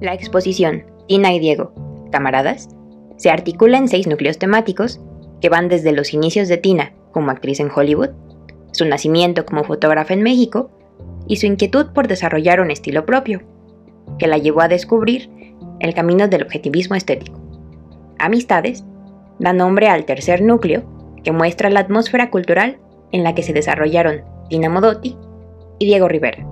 La exposición Tina y Diego, camaradas, se articula en seis núcleos temáticos que van desde los inicios de Tina como actriz en Hollywood, su nacimiento como fotógrafa en México y su inquietud por desarrollar un estilo propio, que la llevó a descubrir el camino del objetivismo estético. Amistades da nombre al tercer núcleo que muestra la atmósfera cultural en la que se desarrollaron Tina Modotti y Diego Rivera.